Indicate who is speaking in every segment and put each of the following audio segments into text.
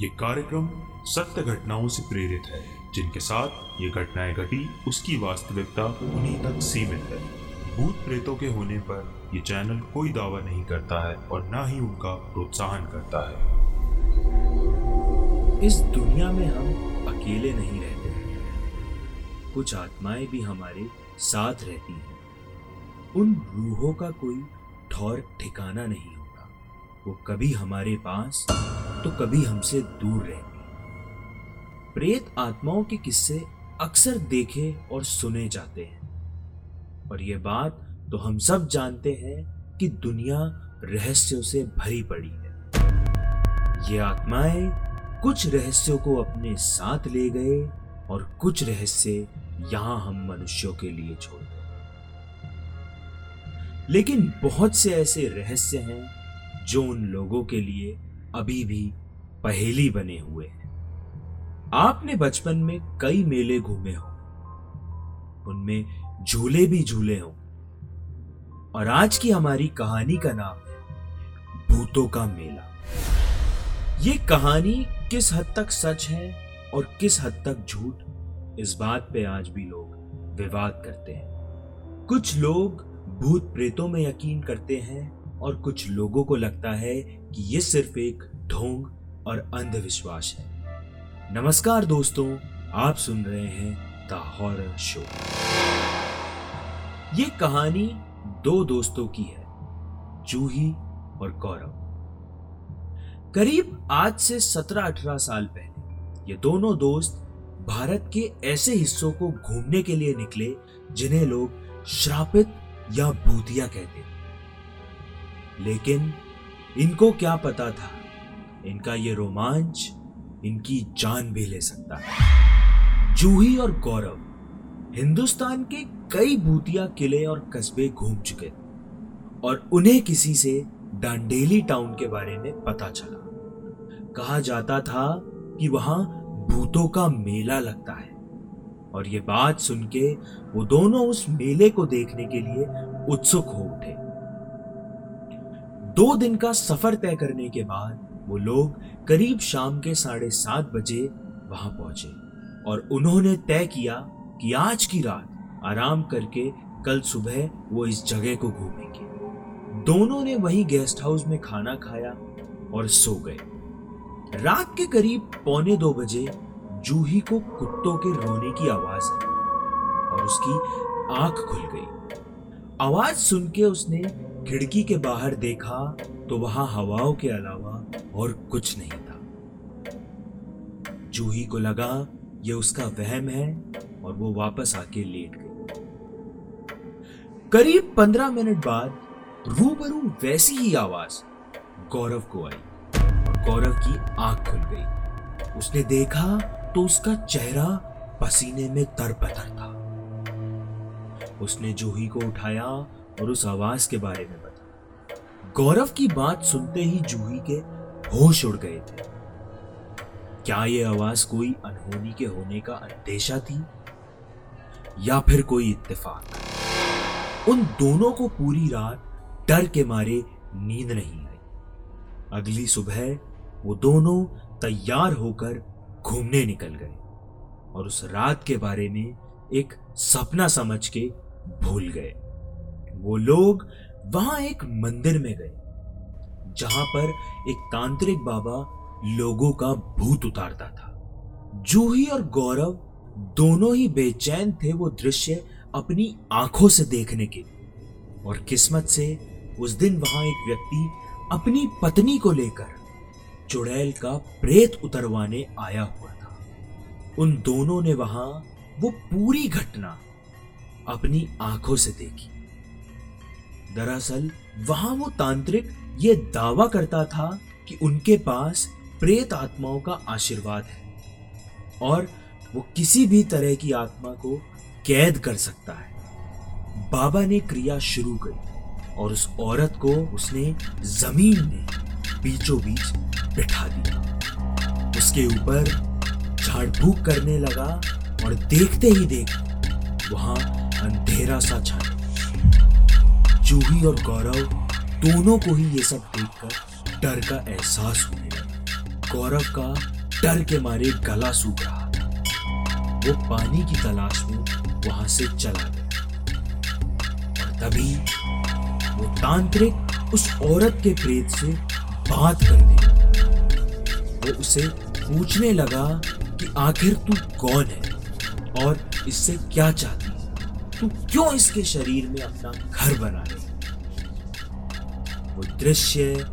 Speaker 1: ये कार्यक्रम सत्य घटनाओं से प्रेरित है, जिनके साथ ये घटनाएँ घटी, उसकी वास्तविकता उन्हीं तक सीमित है। भूत प्रेतों के होने पर ये चैनल कोई दावा नहीं करता है और ना ही उनका प्रोत्साहन करता है।
Speaker 2: इस दुनिया में हम अकेले नहीं रहते कुछ आत्माएँ भी हमारे साथ रहती हैं। उन रूहों का कोई ठौर ठिकाना नहीं होता। वो कभी हमारे पास तो कभी हमसे दूर रहती प्रेत आत्माओं के किस्से अक्सर देखे और सुने जाते हैं। और ये बात तो हम सब जानते हैं कि दुनिया रहस्यों से भरी पड़ी है। ये आत्माएँ कुछ रहस्यों को अपने साथ ले गए और कुछ रहस्य यहाँ हम मनुष्यों के लिए छोड़ गए। लेकिन बहुत से ऐसे रहस्य हैं जो उन लोगों के लिए अभी भी पहेली बने हुए हैं। आपने बचपन में कई मेले घूमे हो। उनमें झूले भी झूले हो। और आज की हमारी कहानी का नाम है भूतों का मेला। ये कहानी किस हद तक सच है और किस हद तक झूठ, इस बात पे आज भी लोग विवाद करते हैं। कुछ लोग भूत प्रेतों में यकीन करते हैं और कुछ लोगों को लगता है कि ये सिर्फ़ एक ढोंग और अंधविश्वास है। नमस्कार दोस्तों, आप सुन रहे हैं द हॉरर शो। ये कहानी दो दोस्तों की है, जूही और गौरव करीब आज से 17-18 साल पहले, ये दोनों दोस्त भारत के ऐसे हिस्सों को घूमने के लिए निकले जिन्हें लोग श्रापित या भूतिया कहते लेकिन इनको क्या पता था? इनका ये रोमांच, इनकी जान भी ले सकता है। जूही और गौरव हिंदुस्तान के कई भूतिया किले और कस्बे घूम चुके और उन्हें किसी से डांडेली टाउन के बारे में पता चला। कहा जाता था कि वहाँ भूतों का मेला लगता है और ये बात सुन के वो दोनों उस मेले को देखने के लिए उत्सुक हो उठे। दो दिन का सफ़र तय करने के बाद वो लोग करीब शाम के साढ़े सात बजे वहाँ पहुँचे और उन्होंने तय किया कि आज की रात आराम करके कल सुबह वो इस जगह को घूमेंगे। दोनों ने वही गेस्ट हाउस में खाना खाया और सो गए। रात के करीब पौने दो बजे जूही को कुत्तों के रोने की आवाज़ आई और उसकी आँख खुल गई। आवाज़ सुन के उसने खिड़की के बाहर देखा तो वहाँ हवाओं के अलावा और कुछ नहीं था। जूही को लगा यह उसका वहम है और वो वापस आके लेट गई। करीब पंद्रह मिनट बाद रूबरू वैसी ही आवाज़ गौरव को आई। गौरव की आँख खुल गई। उसने देखा तो उसका चेहरा पसीने में तर तरपतर था। उसने जूही को उठाया और उस आवाज़ के बारे में बताया गौरव की बात सुनते ही जूही के होश उड़ गए थे। क्या यह आवाज़ कोई अनहोनी के होने का अंदेशा थी? या फिर कोई इत्तेफाक? उन दोनों को पूरी रात डर के मारे नींद नहीं आई। अगली सुबह वो दोनों तैयार होकर घूमने निकल गए और उस रात के बारे में एक सपना समझ के भूल गए। वो लोग वहाँ एक मंदिर में गए, जहाँ पर एक तांत्रिक बाबा लोगों का भूत उतारता था। जूही और गौरव दोनों ही बेचैन थे वो दृश्य अपनी आँखों से देखने के लिए, और किस्मत से उस दिन वहाँ एक व्यक्ति अपनी पत्नी को लेकर चुड़ैल का प्रेत उतरवाने आया हुआ था। उन दोनों ने वहाँ वो पूरी घटना अपनी आँखों से देखी। दरअसल, वहाँ वो तांत्रिक ये दावा करता था कि उनके पास प्रेत आत्माओं का आशीर्वाद है और वो किसी भी तरह की आत्मा को कैद कर सकता है। बाबा ने क्रिया शुरू करी और उस औरत को उसने ज़मीन में बीचों बीच बिठा दिया। उसके ऊपर झाड़ फूक करने लगा और देखते ही देख वहाँ अंधेरा सा छा जूही और गौरव दोनों को ही ये सब देखकर डर का एहसास होने लगा। गौरव का डर के मारे गला सूख रहा। था वो पानी की तलाश में वहाँ से चला गया। और तभी वो तांत्रिक उस औरत के प्रेत से बात करने लगा। वो उसे पूछने लगा कि, आखिर तू कौन है और इससे क्या चाहती तू क्यों इसके शरीर में अपना घर बना रही वो दृश्य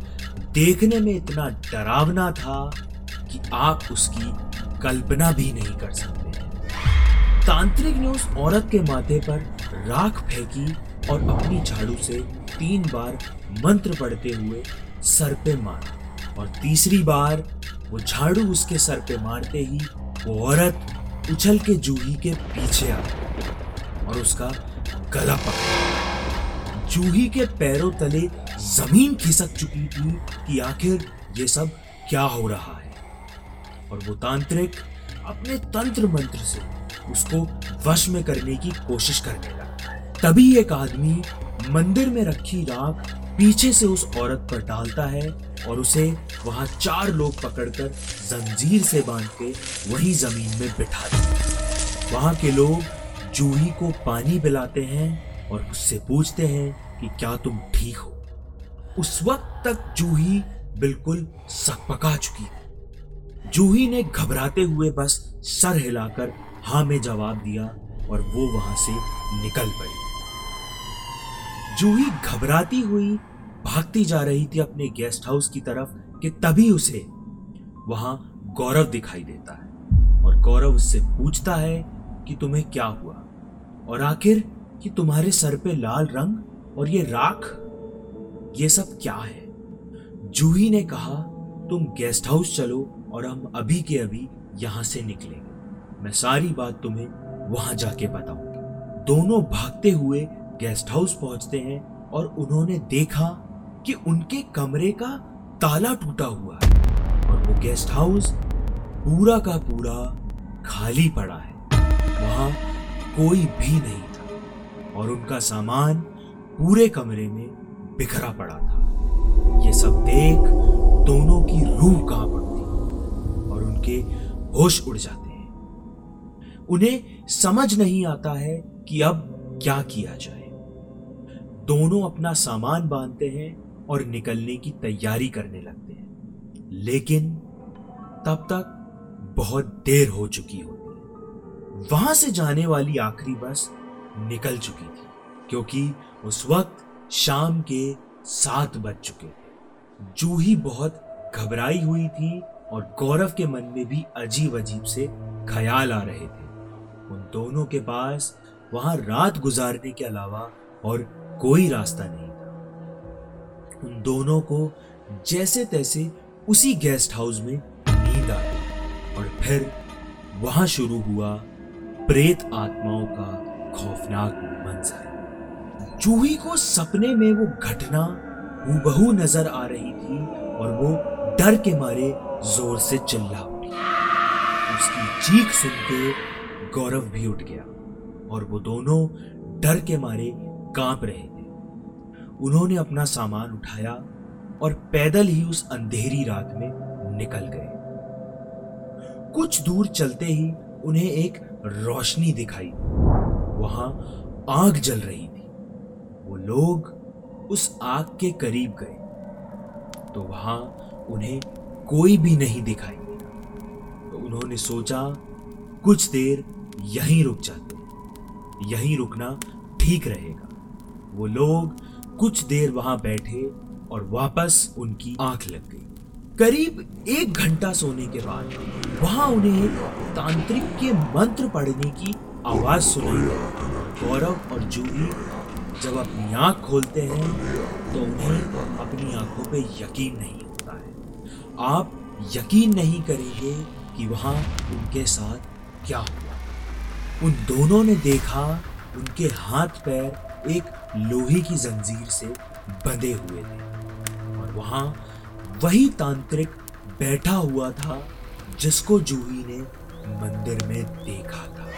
Speaker 2: देखने में इतना डरावना था कि आप उसकी कल्पना भी नहीं कर सकते। तांत्रिक ने उस औरत के माथे पर राख फेंकी और अपनी झाड़ू से तीन बार मंत्र पढ़ते हुए सर पे मारा और तीसरी बार वो झाड़ू उसके सर पे मारते ही वो औरत उछल के जूही के पीछे आ गई और उसका गला पकड़ा। जूही के पैरों तले ज़मीन खिसक चुकी थी कि आखिर ये सब क्या हो रहा है। और वो तांत्रिक अपने तंत्र मंत्र से उसको वश में करने की कोशिश करने लगा। तभी एक आदमी मंदिर में रखी राख पीछे से उस औरत पर डालता है और उसे वहाँ चार लोग पकड़कर जंजीर से बाँध के वही ज़मीन में बिठा देते वहाँ के लोग जूही को पानी पिलाते हैं और उससे पूछते हैं कि क्या तुम ठीक हो? उस वक्त तक जूही बिल्कुल सकपका चुकी। थी जूही ने घबराते हुए बस सर हिलाकर हाँ में जवाब दिया और वो वहाँ से निकल पड़ी। जूही घबराती हुई भागती जा रही थी अपने गेस्ट हाउस की तरफ़ कि तभी उसे वहाँ गौरव दिखाई देता है और गौरव उससे पूछता है कि तुम्हें क्या हुआ? और आखिर कि तुम्हारे सर पे लाल रंग और ये राख ये सब क्या है? जूही ने कहा, तुम गेस्ट हाउस चलो और हम अभी के अभी यहाँ से निकलेंगे। मैं सारी बात तुम्हें वहाँ जाके बताऊँगी। दोनों भागते हुए गेस्ट हाउस पहुँचते हैं और उन्होंने देखा कि उनके कमरे का ताला टूटा हुआ है और वो गेस्ट हाउस पूरा का पूरा खाली पड़ा है। वहाँ कोई भी नहीं था और उनका सामान पूरे कमरे में बिखरा पड़ा था। ये सब देख दोनों की रूह काँप उठती और उनके होश उड़ जाते हैं। उन्हें समझ नहीं आता है कि अब क्या किया जाए। दोनों अपना सामान बांधते हैं और निकलने की तैयारी करने लगते हैं। लेकिन तब तक बहुत देर हो चुकी होती है। वहाँ से जाने वाली आखिरी बस निकल चुकी थी, क्योंकि उस वक्त शाम के सात बज चुके थे। जूही बहुत घबराई हुई थी और गौरव के मन में भी अजीब अजीब से ख्याल आ रहे थे। उन दोनों के पास वहाँ रात गुजारने के अलावा और कोई रास्ता नहीं था। उन दोनों को जैसे तैसे उसी गेस्ट हाउस में नींद आ गई और फिर वहाँ शुरू हुआ प्रेत आत्माओं का खौफनाक मंजर। जूही को सपने में वो घटना हूबहू नज़र आ रही थी और वो डर के मारे ज़ोर से चिल्ला उठी। उसकी चीख सुन के गौरव भी उठ गया और वो दोनों डर के मारे काँप रहे थे। उन्होंने अपना सामान उठाया और पैदल ही उस अंधेरी रात में निकल गए। कुछ दूर चलते ही उन्हें एक रोशनी दिखाई। वहाँ आग जल रही थी। वो लोग उस आग के करीब गए। तो वहाँ उन्हें कोई भी नहीं दिखाई तो उन्होंने सोचा, कुछ देर यहीं रुक जाते यहीं रुकना ठीक रहेगा। वो लोग कुछ देर वहाँ बैठे और वापस उनकी आँख लग गई। करीब एक घंटा सोने के बाद वहाँ उन्हें एक तांत्रिक के मंत्र पढ़ने की आवाज़ सुनाई। गौरव और जूही जब अपनी आँख खोलते हैं तो उन्हें अपनी आँखों पे यकीन नहीं होता है। आप यकीन नहीं करेंगे कि वहाँ उनके साथ क्या हुआ। उन दोनों ने देखा, उनके हाथ पैर एक लोहे की जंजीर से बंधे हुए थे। और वहाँ वही तांत्रिक बैठा हुआ था, जिसको जूही ने मंदिर में देखा था।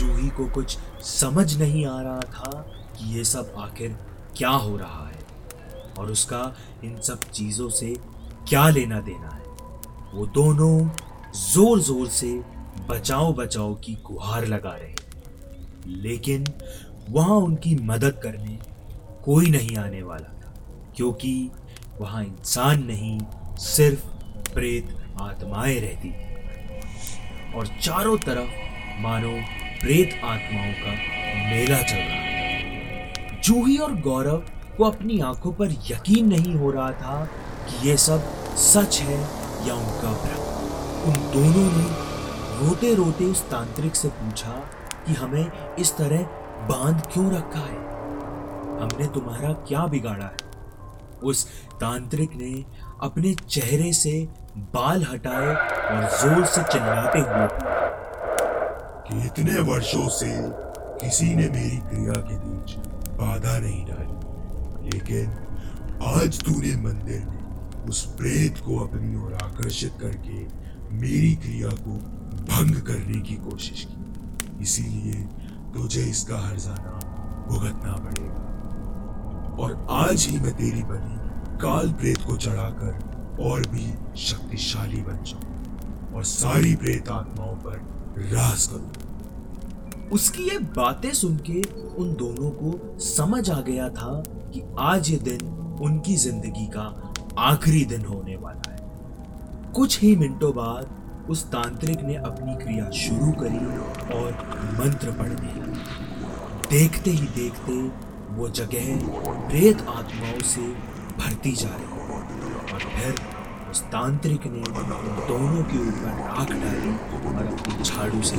Speaker 2: जूही को कुछ समझ नहीं आ रहा था कि ये सब आखिर क्या हो रहा है और उसका इन सब चीज़ों से क्या लेना देना है। वो दोनों ज़ोर ज़ोर से बचाओ बचाओ की गुहार लगा रहे लेकिन वहाँ उनकी मदद करने कोई नहीं आने वाला था, क्योंकि वहाँ इंसान नहीं, सिर्फ़ प्रेत आत्माएँ रहती और चारों तरफ़ मानो प्रेत आत्माओं का मेला चल रहा था जूही और गौरव को अपनी आँखों पर यकीन नहीं हो रहा था कि ये सब सच है या उनका भ्रम। उन दोनों ने रोते रोते उस तांत्रिक से पूछा कि हमें इस तरह बाँध क्यों रखा है? हमने तुम्हारा क्या बिगाड़ा है? उस तांत्रिक ने अपने चेहरे से बाल हटाए और ज़ोर से चिल्लाते हुए
Speaker 3: कि इतने वर्षों से किसी ने मेरी क्रिया के बीच बाधा नहीं डाली। लेकिन आज तूने मंदिर में उस प्रेत को अपनी ओर आकर्षित करके मेरी क्रिया को भंग करने की कोशिश की। इसीलिए तुझे इसका हर्जाना भुगतना पड़ेगा। और आज ही मैं तेरी बनी काल प्रेत को चढ़ाकर और भी शक्तिशाली बन जाऊँ। और सारी प्रेत आत्माओं पर राज करूँ।
Speaker 2: उसकी ये बातें सुन के उन दोनों को समझ आ गया था कि आज ये दिन उनकी ज़िंदगी का आखिरी दिन होने वाला है। कुछ ही मिनटों बाद उस तांत्रिक ने अपनी क्रिया शुरू करी और मंत्र पढ़ने लगा। देखते ही देखते वो जगह प्रेत आत्माओं से भरती जा रही और फिर उस तांत्रिक ने उन दोनों के ऊपर राख डाली और अपनी झाड़ू से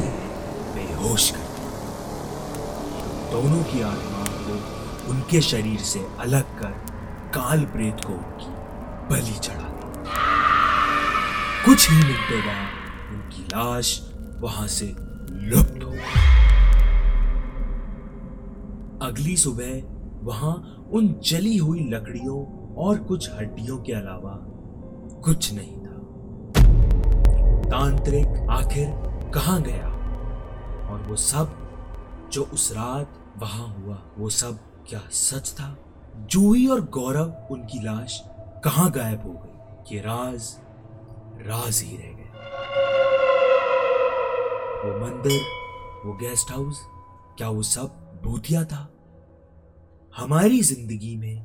Speaker 2: बेहोश कर दोनों की आत्मा को उनके शरीर से अलग कर काल प्रेत को उनकी बलि चढ़ा दी। कुछ ही मिनटों बाद उनकी लाश वहाँ से लुप्त हो गई। अगली सुबह वहाँ उन जली हुई लकड़ियों और कुछ हड्डियों के अलावा कुछ नहीं था। तांत्रिक आखिर कहाँ गया? और वो सब जो उस रात वहाँ हुआ, वो सब क्या सच था? जूही और गौरव उनकी लाश कहाँ गायब हो गई? ये राज राज ही रह गए वो मंदिर, वो गेस्ट हाउस क्या वो सब भूतिया था? हमारी ज़िंदगी में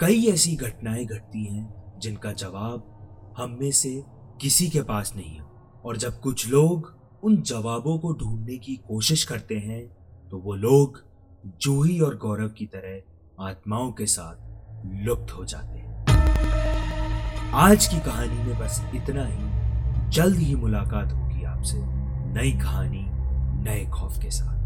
Speaker 2: कई ऐसी घटनाएँ घटती हैं जिनका जवाब हम में से किसी के पास नहीं हो। और जब कुछ लोग उन जवाबों को ढूँढने की कोशिश करते हैं तो वो लोग जूही और गौरव की तरह आत्माओं के साथ लुप्त हो जाते हैं। आज की कहानी में बस इतना ही। जल्द ही मुलाकात होगी आपसे नई कहानी, नए खौफ के साथ।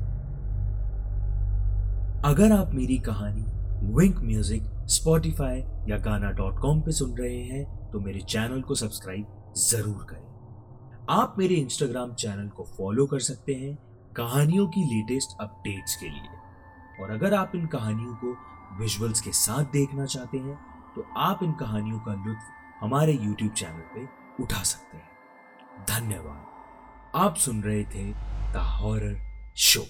Speaker 2: अगर आप मेरी कहानी विंक म्यूज़िक स्पॉटिफाई या गाना डॉट कॉम पर सुन रहे हैं तो मेरे चैनल को सब्सक्राइब ज़रूर करें। आप मेरे इंस्टाग्राम चैनल को फॉलो कर सकते हैं कहानियों की लेटेस्ट अपडेट्स के लिए। और अगर आप इन कहानियों को विजुअल्स के साथ देखना चाहते हैं तो आप इन कहानियों का लुत्फ हमारे यूट्यूब चैनल पे उठा सकते हैं। धन्यवाद। आप सुन रहे थे द हॉरर शो